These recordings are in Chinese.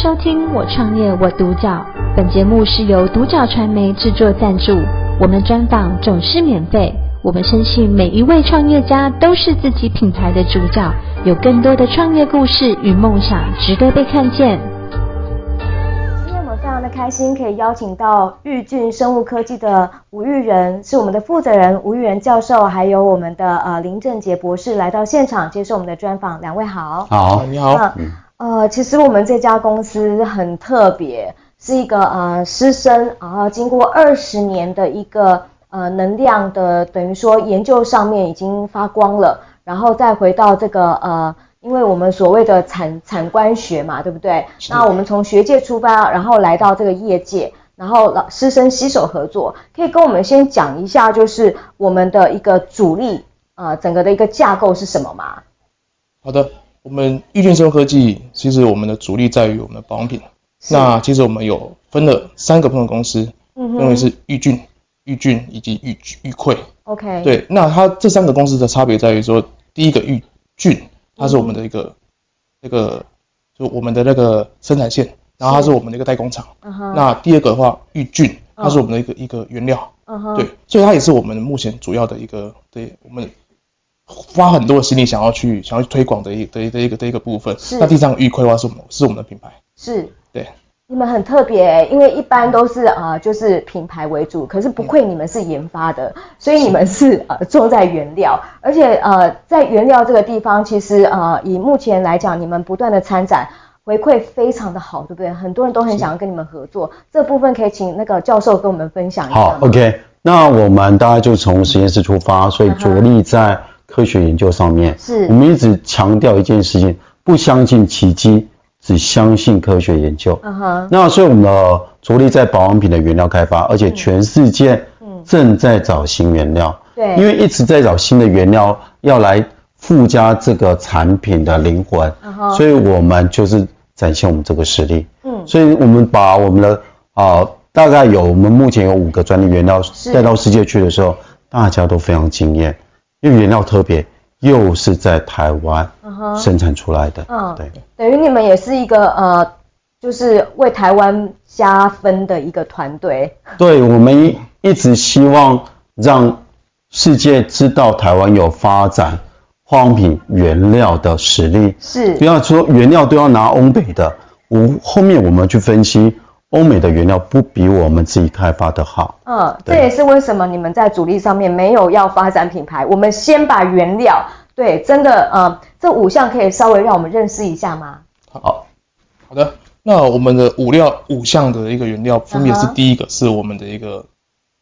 收听《我创业我独角》，本节目是由独角传媒制作赞助，我们专访总是免费。我们深信每一位创业家都是自己品牌的主角，有更多的创业故事与梦想值得被看见。今天我们非常的开心，可以邀请到玉俊生物科技的吴玉仁，是我们的负责人吴玉仁教授，还有我们的呃林正杰博士来到现场接受我们的专访。两位好，好，你好。嗯呃，其实我们这家公司很特别，是一个呃师生，然后经过二十年的一个呃能量的，等于说研究上面已经发光了，然后再回到这个呃，因为我们所谓的产产官学嘛，对不对？那我们从学界出发，然后来到这个业界，然后老师生携手合作，可以跟我们先讲一下，就是我们的一个主力呃整个的一个架构是什么吗？好的。我们玉俊生物科技，其实我们的主力在于我们的保养品。那其实我们有分了三个不同公司，嗯，分别是玉俊、玉俊以及玉玉溃。OK。对，那它这三个公司的差别在于说，第一个玉俊，它是我们的一个那个，就我们的那个生产线，然后它是我们的一个代工厂。那第二个的话，玉俊，它是我们的一个一个原料。对，所以它也是我们目前主要的一个，对我们。花很多的心力想要去想要去推广的一的一的一个的一个部分。是。那第三个玉溃的话是我们是我们的品牌。是。对。你们很特别，因为一般都是啊、呃、就是品牌为主，可是不愧你们是研发的，嗯、所以你们是呃重在原料，而且呃在原料这个地方，其实呃以目前来讲，你们不断的参展回馈非常的好，对不对？很多人都很想要跟你们合作，这部分可以请那个教授跟我们分享一下。好，OK，那我们大概就从实验室出发，所以着力在。科学研究上面，是我们一直强调一件事情：不相信奇迹，只相信科学研究。嗯哼。那所以我们的着力在保养品的原料开发，而且全世界正在找新原料。对。因为一直在找新的原料，要来附加这个产品的灵魂。所以我们就是展现我们这个实力。嗯。所以我们把我们的啊、呃，大概有我们目前有五个专利原料带到世界去的时候，大家都非常惊艳。因为原料特别，又是在台湾生产出来的，嗯，对，等于你们也是一个呃，就是为台湾加分的一个团队。对，我们一一直希望让世界知道台湾有发展化妆品原料的实力，是，不要说原料都要拿欧美的，我后面我们去分析。欧美的原料不比我们自己开发的好。嗯，这也是为什么你们在主力上面没有要发展品牌。我们先把原料，对，真的，呃，这五项可以稍微让我们认识一下吗？好，好的。那我们的五料五项的一个原料，分别是第一个是我们的一个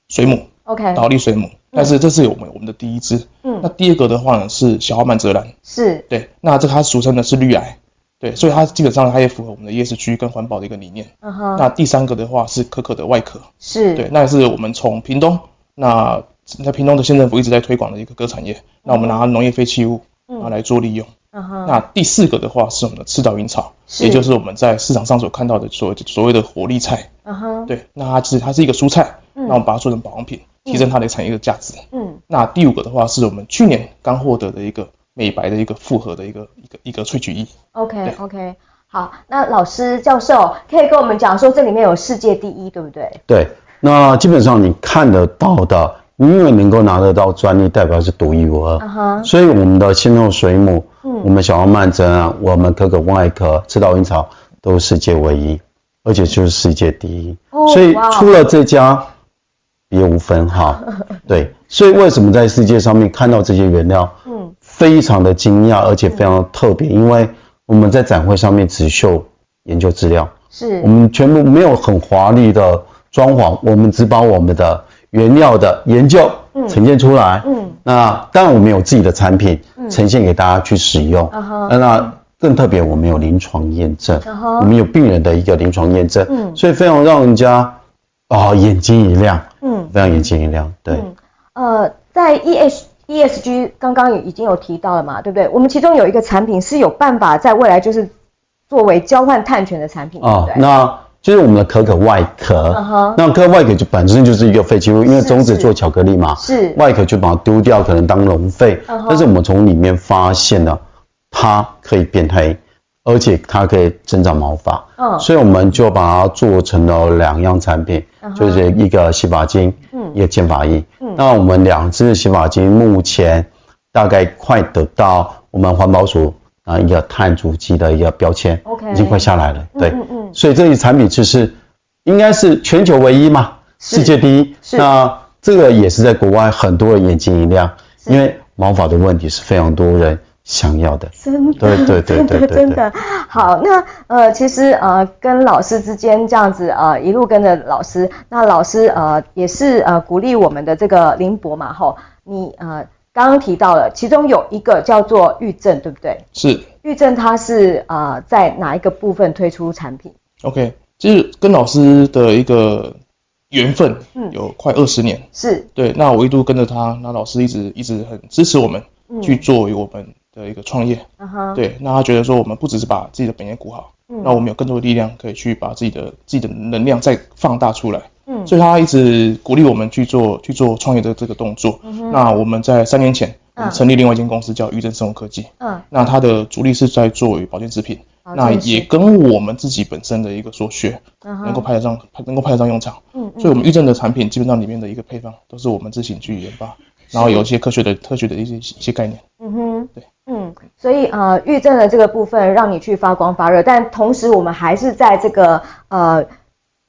水母，OK，倒立水母，但是这是我们我们的第一支。嗯。那第二个的话呢是小花曼泽兰，是对。那这它俗称的是绿癌。对，所以它基本上它也符合我们的 ESG 跟环保的一个理念。嗯哼。那第三个的话是可可的外壳，是对，那也是我们从屏东，那在屏东的县政府一直在推广的一个革产业。嗯、那我们拿农业废弃物，然后来做利用。嗯哼。那第四个的话是我们的赤岛银草，也就是我们在市场上所看到的所谓所谓的活力菜。嗯哼。对，那它其实它是一个蔬菜，嗯、那我们把它做成保养品，提升它的产业的价值。嗯。那第五个的话是我们去年刚获得的一个。美白的一个复合的一个一个一个萃取液。OK OK，好，那老师教授可以跟我们讲说，这里面有世界第一，对不对？对，那基本上你看得到的，因为能够拿得到专利，代表是独一无二。Uh -huh. 所以我们的鲜肉水母，嗯，我们小花曼泽啊，我们可可外壳、赤道银草都是世界唯一，而且就是世界第一。Oh, 所以除了这家，别无分号。对，所以为什么在世界上面看到这些原料？非常的惊讶，而且非常的特别，因为我们在展会上面只秀研究资料，是我们全部没有很华丽的装潢，我们只把我们的原料的研究呈现出来。嗯，嗯那当然我们有自己的产品呈现给大家去使用。嗯、那更特别，我们有临床验证、嗯，我们有病人的一个临床验证。嗯，所以非常让人家啊、哦、眼睛一亮。嗯，非常眼睛一亮。对，嗯、呃，在 EH。ESG 刚刚已经有提到了嘛，对不对？我们其中有一个产品是有办法在未来就是作为交换碳权的产品，啊、哦，那就是我们的可可外壳。Uh -huh. 那可可外壳就本身就是一个废弃物，因为种子做巧克力嘛，是，是外壳就把它丢掉，可能当农废。Uh -huh. 但是我们从里面发现了它可以变黑，而且它可以增长毛发。嗯，所以我们就把它做成了两样产品，嗯、就是一个洗发精，嗯，一个健发液。嗯，那我们两只洗发精目前大概快得到我们环保署啊一个碳足迹的一个标签，OK，已经快下来了。对，嗯嗯，所以这一产品就是应该是全球唯一嘛，世界第一。是，那这个也是在国外很多人眼睛一亮，因为毛发的问题是非常多人。想要的，真的，对对对 对对，真的好。那呃，其实呃，跟老师之间这样子呃，一路跟着老师，那老师呃也是呃鼓励我们的这个林博嘛吼，你呃刚刚提到了，其中有一个叫做玉正，对不对？是。玉正它是呃在哪一个部分推出产品？OK，就是跟老师的一个缘分，嗯，有快二十年，是对。那我一路跟着他，那老师一直一直很支持我们，嗯，去做我们。的一个创业，uh huh. 对，那他觉得说我们不只是把自己的本业顾好，嗯，那我们有更多的力量可以去把自己的自己的能量再放大出来，嗯，所以他一直鼓励我们去做去做创业的这个动作。Uh. 那我们在三年前成立另外一间公司叫玉正生物科技，嗯、uh，huh. 那它的主力是在做保健食品，uh. 那也跟我们自己本身的一个所学，uh. 能够派得上能够派得上用场，嗯、uh，huh. 所以我们玉正的产品基本上里面的一个配方都是我们自行去研发，uh. 然后有一些科学的科学的一些一些概念，嗯哼、uh，huh. 对。嗯，所以呃，昱正的这个部分让你去发光发热，但同时我们还是在这个呃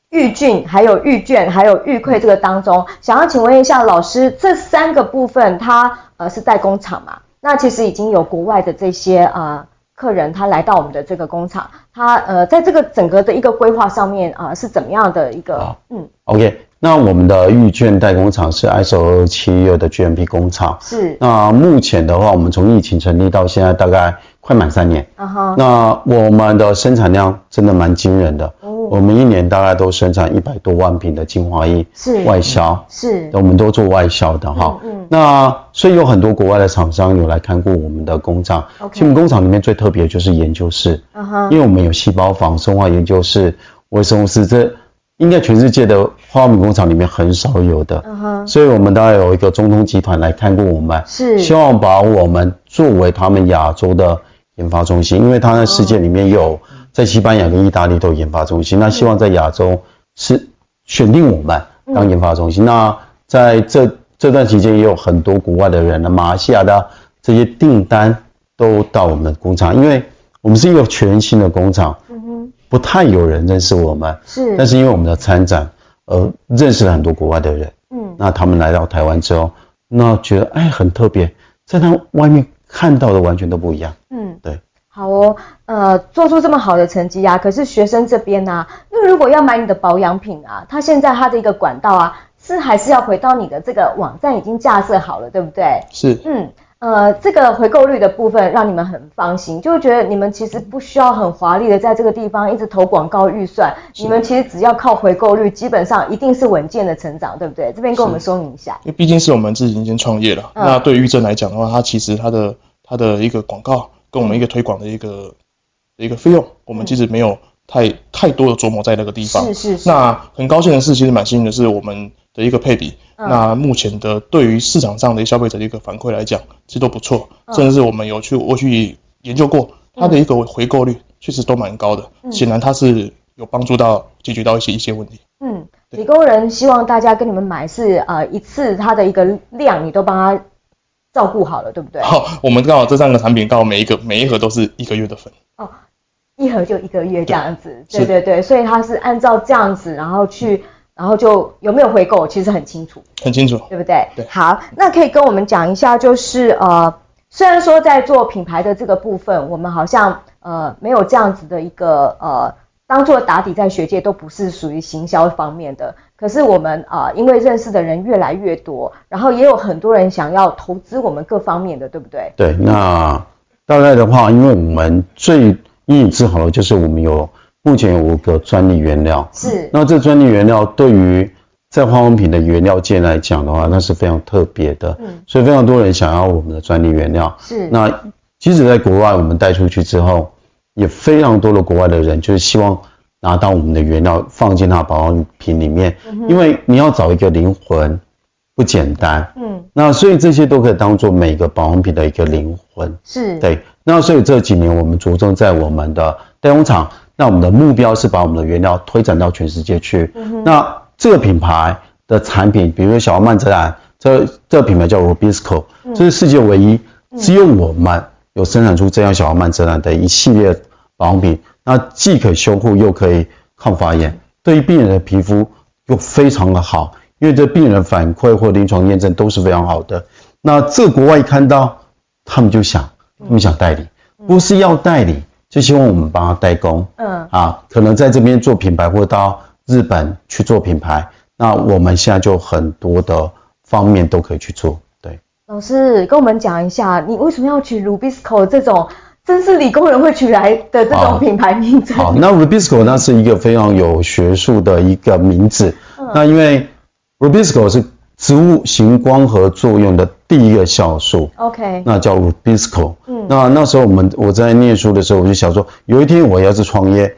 预菌、还有预卷、还有预溃这个当中，想要请问一下老师，这三个部分它呃是代工厂嘛？那其实已经有国外的这些呃客人他来到我们的这个工厂，他呃在这个整个的一个规划上面啊、呃、是怎么样的一个嗯？OK。那我们的玉券代工厂是 ISO 272的 GMP 工厂，是。那目前的话，我们从疫情成立到现在大概快满三年，啊哈。那我们的生产量真的蛮惊人的，哦。我们一年大概都生产一百多万瓶的精华液，是。外销，是。我们都做外销的哈。嗯。那所以有很多国外的厂商有来看过我们的工厂。OK。其实我们工厂里面最特别的就是研究室，啊哈。因为我们有细胞房、生化研究室、微生物室这。应该全世界的化学品工厂里面很少有的，uh. 所以我们当然有一个中通集团来看过我们，是希望把我们作为他们亚洲的研发中心，因为他在世界里面有在西班牙跟意大利都有研发中心，uh. 那希望在亚洲是选定我们当研发中心。Uh. 那在这这段期间也有很多国外的人呢，马来西亚的这些订单都到我们的工厂，因为我们是一个全新的工厂。不太有人认识我们，是，但是因为我们的参展，呃，认识了很多国外的人，嗯，那他们来到台湾之后，那觉得哎很特别，在他外面看到的完全都不一样，嗯，对，好哦，呃，做出这么好的成绩啊，可是学生这边呢、啊，因为如果要买你的保养品啊，他现在他的一个管道啊，是还是要回到你的这个网站已经架设好了，对不对？是，嗯。呃，这个回购率的部分让你们很放心，就会觉得你们其实不需要很华丽的在这个地方一直投广告预算，你们其实只要靠回购率，基本上一定是稳健的成长，对不对？这边跟我们说明一下。因为毕竟是我们自己已经创业了，嗯、那对于玉正来讲的话，它其实它的它的一个广告跟我们一个推广的一个一个费用，我们其实没有太太多的琢磨在那个地方。是是是。那很高兴的是，其实蛮幸运的是我们。的一个配比，嗯、那目前的对于市场上的消费者的一个反馈来讲，其实都不错，嗯、甚至是我们有去我去研究过，它的一个回购率确实都蛮高的，嗯、显然它是有帮助到解决到一些一些问题。嗯，理工人希望大家跟你们买是呃一次它的一个量，你都帮他照顾好了，对不对？好，我们刚好这三个产品刚好每一个每一盒都是一个月的份。哦，一盒就一个月这样子，对，对对对，所以它是按照这样子，然后去。然后就有没有回购，其实很清楚，很清楚，对不对？对。好，那可以跟我们讲一下，就是呃，虽然说在做品牌的这个部分，我们好像呃没有这样子的一个呃，当做打底，在学界都不是属于行销方面的。可是我们啊、呃，因为认识的人越来越多，然后也有很多人想要投资我们各方面的，对不对？对。那大概的话，因为我们最引以自豪的就是我们有。目前有五个专利原料，是。那这专利原料对于在化妆品的原料界来讲的话，那是非常特别的。嗯。所以非常多人想要我们的专利原料。是。那即使在国外，我们带出去之后，也非常多的国外的人就是希望拿到我们的原料放进他保养品里面，嗯、因为你要找一个灵魂不简单。嗯。那所以这些都可以当做每个保养品的一个灵魂。是。对。那所以这几年我们着重在我们的代工厂，那我们的目标是把我们的原料推展到全世界去。嗯、那这个品牌的产品，比如说小奥曼泽兰，这这个品牌叫 Robisco，这是世界唯一，只有我们有生产出这样小奥曼泽兰的一系列保养品，那既可以修护又可以抗发炎，对于病人的皮肤又非常的好，因为这病人反馈或临床验证都是非常好的。那这国外一看到，他们就想，他们想代理，不是要代理，就希望我们帮他代工。嗯，啊，可能在这边做品牌，或到日本去做品牌。那我们现在就很多的方面都可以去做。对，老师跟我们讲一下，你为什么要取 Rubisco 这种，真是理工人会取来的这种品牌名字？好，那 Rubisco 那是一个非常有学术的一个名字。嗯，那因为 Rubisco 是植物型光合作用的第一个酵素，OK，那叫 Rubisco。嗯，那那时候我们我在念书的时候，我就想说，有一天我要是创业，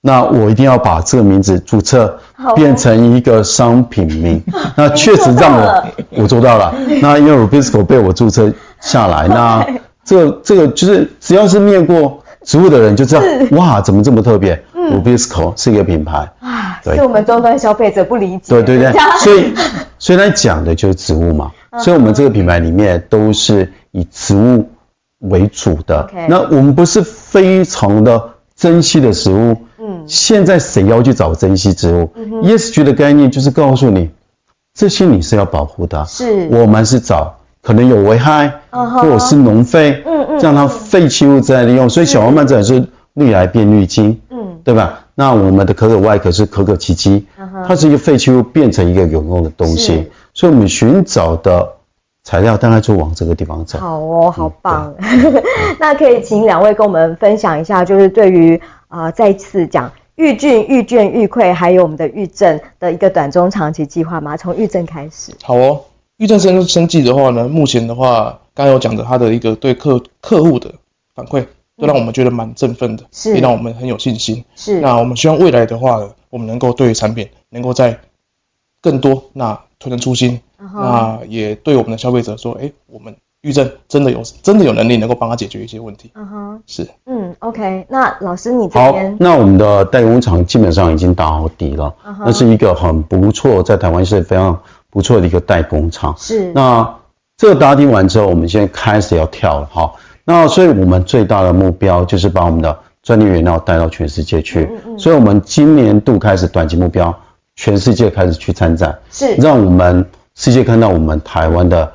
那我一定要把这个名字注册变成一个商品名。那确实让我我做到了。那因为 Rubisco 被我注册下来，那这个这个就是只要是念过植物的人就知道，哇，怎么这么特别？Rubisco 是一个品牌。啊，是我们终端消费者不理解。对对对，所以所以它讲的就是植物嘛，所以我们这个品牌里面都是以植物为主的。那我们不是非常的珍惜的食物，嗯，现在谁要去找珍惜植物？ESG 的概念就是告诉你，这些你是要保护的，是我们是找可能有危害，或者是农废，嗯嗯，让它废弃物再利用。所以小黄曼泽是绿来变绿金。嗯对吧？那我们的可可外壳是可可奇迹，它是一个废弃物变成一个有用的东西，所以我们寻找的材料大概就往这个地方走。好哦，好棒。嗯、那可以请两位跟我们分享一下，就是对于啊、呃、再次讲玉菌、玉绢、玉溃，还有我们的玉正的一个短中长期计划吗？从玉正开始。好哦，玉正生生计的话呢，目前的话，刚刚有讲的它的一个对客客户的反馈。都让我们觉得蛮振奋的，是，也让我们很有信心。是，那我们希望未来的话，我们能够对产品能够在更多，那推陈出新，uh huh. 那也对我们的消费者说，哎、欸，我们玉正真的有真的有能力能够帮他解决一些问题。嗯哼、uh，huh. 是，嗯，OK，那老师你这边，好，那我们的代工厂基本上已经打好底了，那、uh huh. 是一个很不错，在台湾是非常不错的一个代工厂。是，那这个打底完之后，我们现在开始要跳了，哈。那所以，我们最大的目标就是把我们的专利原料带到全世界去。嗯嗯。所以，我们今年度开始短期目标，全世界开始去参展，是让我们世界看到我们台湾的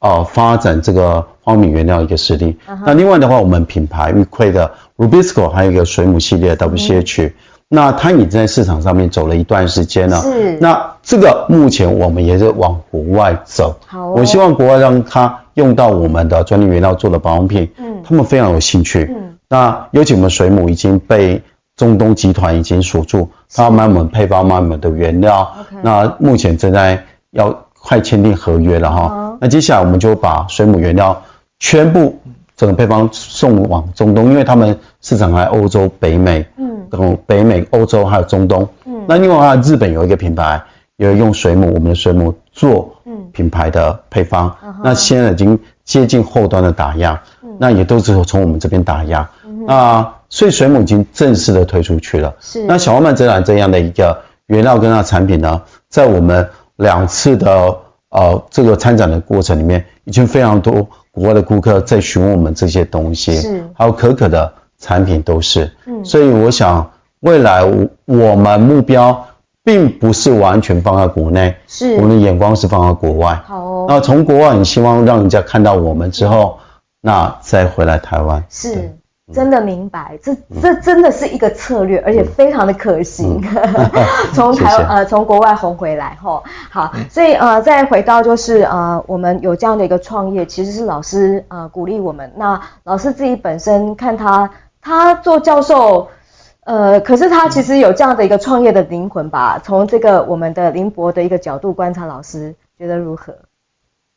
呃发展这个荒米原料一个实力。Uh huh. 那另外的话，我们品牌玉亏的 Rubisco 还有一个水母系列 WCH。那它已经在市场上面走了一段时间了。是。那这个目前我们也是往国外走。好、哦。我希望国外让他用到我们的专利原料做的保养品。嗯。他们非常有兴趣。嗯。那尤其我们水母已经被中东集团已经锁住，他要买我们配方，买我们的原料。是那目前正在要快签订合约了哈。好。那接下来我们就把水母原料全部整个配方送往中东，因为他们市场在欧洲、北美。从北美、欧洲还有中东，嗯，那另外的话，日本有一个品牌，有用水母，我们的水母做品牌的配方，嗯，那现在已经接近后端的打样，嗯，那也都是从我们这边打样，嗯，那所以水母已经正式的推出去了，是，那小黄曼泽兰这样的一个原料跟它产品呢，在我们两次的呃这个参展的过程里面，已经非常多国外的顾客在询问我们这些东西，是，还有可可的。产品都是，嗯，所以我想未来我们目标并不是完全放在国内，是，我们的眼光是放在国外。好哦，那从国外你希望让人家看到我们之后，那再回来台湾。是，真的明白，这这真的是一个策略，而且非常的可行。从台呃从国外红回来吼，好，所以呃再回到就是呃我们有这样的一个创业，其实是老师呃鼓励我们。那老师自己本身看他。他做教授，呃，可是他其实有这样的一个创业的灵魂吧？从这个我们的林博的一个角度观察，老师觉得如何？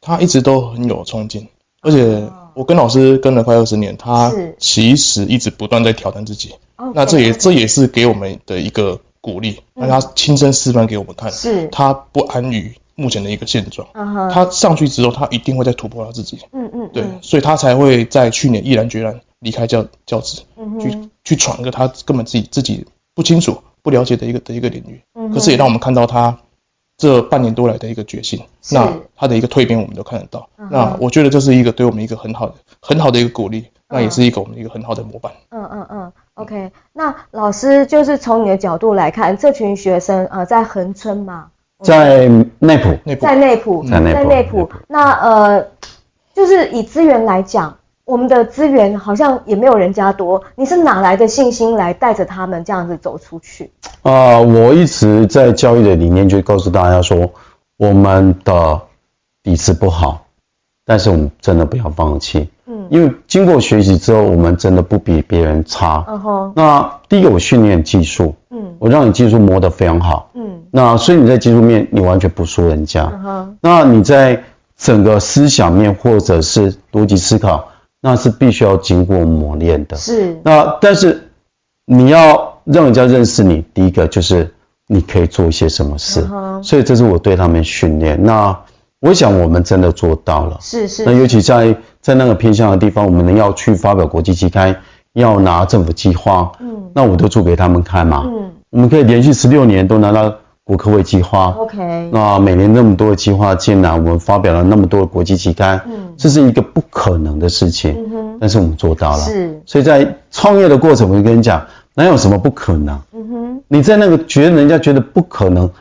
他一直都很有冲劲，而且我跟老师跟了快二十年，他其实一直不断在挑战自己。那这也这也是给我们的一个鼓励，让他亲身示范给我们看，是他不安于目前的一个现状。Uh huh、他上去之后，他一定会再突破他自己。嗯嗯，对，所以他才会在去年毅然决然。离开教教职，嗯、去去闯一个他根本自己自己不清楚、不了解的一个的一个领域。嗯、可是也让我们看到他这半年多来的一个决心，那他的一个蜕变，我们都看得到。嗯、那我觉得这是一个对我们一个很好的、很好的一个鼓励，那也是一个我们一个很好的模板。嗯嗯嗯，OK。那老师就是从你的角度来看，这群学生呃在恒春嘛，在内埔，在内埔，在内埔。那呃。就是以资源来讲，我们的资源好像也没有人家多。你是哪来的信心来带着他们这样子走出去？啊、呃，我一直在教育的理念就告诉大家说，我们的底子不好，但是我们真的不要放弃。嗯，因为经过学习之后，我们真的不比别人差。嗯哼。那第一个，我训练技术。嗯。我让你技术磨得非常好。嗯。那所以你在技术面，你完全不输人家。嗯哼。那你在。整个思想面或者是逻辑思考，那是必须要经过磨练的。是。那但是你要让人家认识你，第一个就是你可以做一些什么事。Uh-huh. 所以这是我对他们训练。那我想我们真的做到了。是是。那尤其在在那个偏向的地方，我们要去发表国际期刊，要拿政府计划。嗯。那我都做给他们看嘛。嗯。我们可以连续十六年都拿到。国科会计划，OK，那每年那么多的计划进来，我们发表了那么多的国际期刊，嗯，这是一个不可能的事情，嗯，但是我们做到了，是，所以在创业的过程，我就跟你讲，哪有什么不可能？嗯哼，你在那个觉得人家觉得不可能、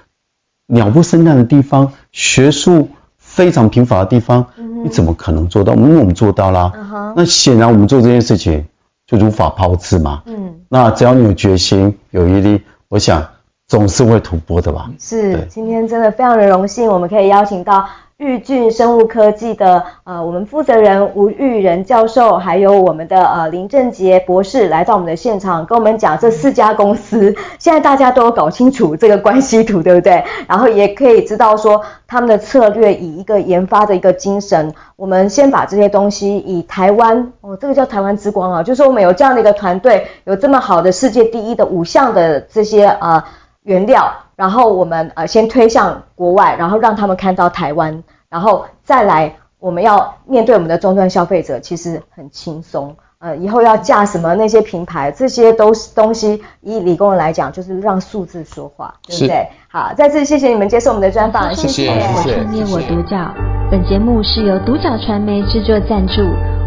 鸟不生蛋的地方，学术非常贫乏的地方，嗯，你怎么可能做到？因为我们做到了，嗯，那显然我们做这件事情就如法炮制嘛，嗯，那只要你有决心、有毅力，我想。总是会突破的吧？是，今天真的非常的荣幸，我们可以邀请到玉俊生物科技的呃我们负责人吴育仁教授，还有我们的呃林正杰博士来到我们的现场，跟我们讲这四家公司 现在大家都搞清楚这个关系图，对不对？然后也可以知道说他们的策略以一个研发的一个精神，我们先把这些东西以台湾哦，这个叫台湾之光啊，就是我们有这样的一个团队，有这么好的世界第一的五项的这些呃。原料，然后我们呃先推向国外，然后让他们看到台湾，然后再来我们要面对我们的终端消费者，其实很轻松。呃，以后要架什么那些品牌，这些都是东西，以理工人来讲，就是让数字说话，对不对？好，再次谢谢你们接受我们的专访，谢谢。我创业我独角，本节目是由独角传媒制作赞助，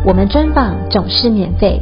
我们专访总是免费。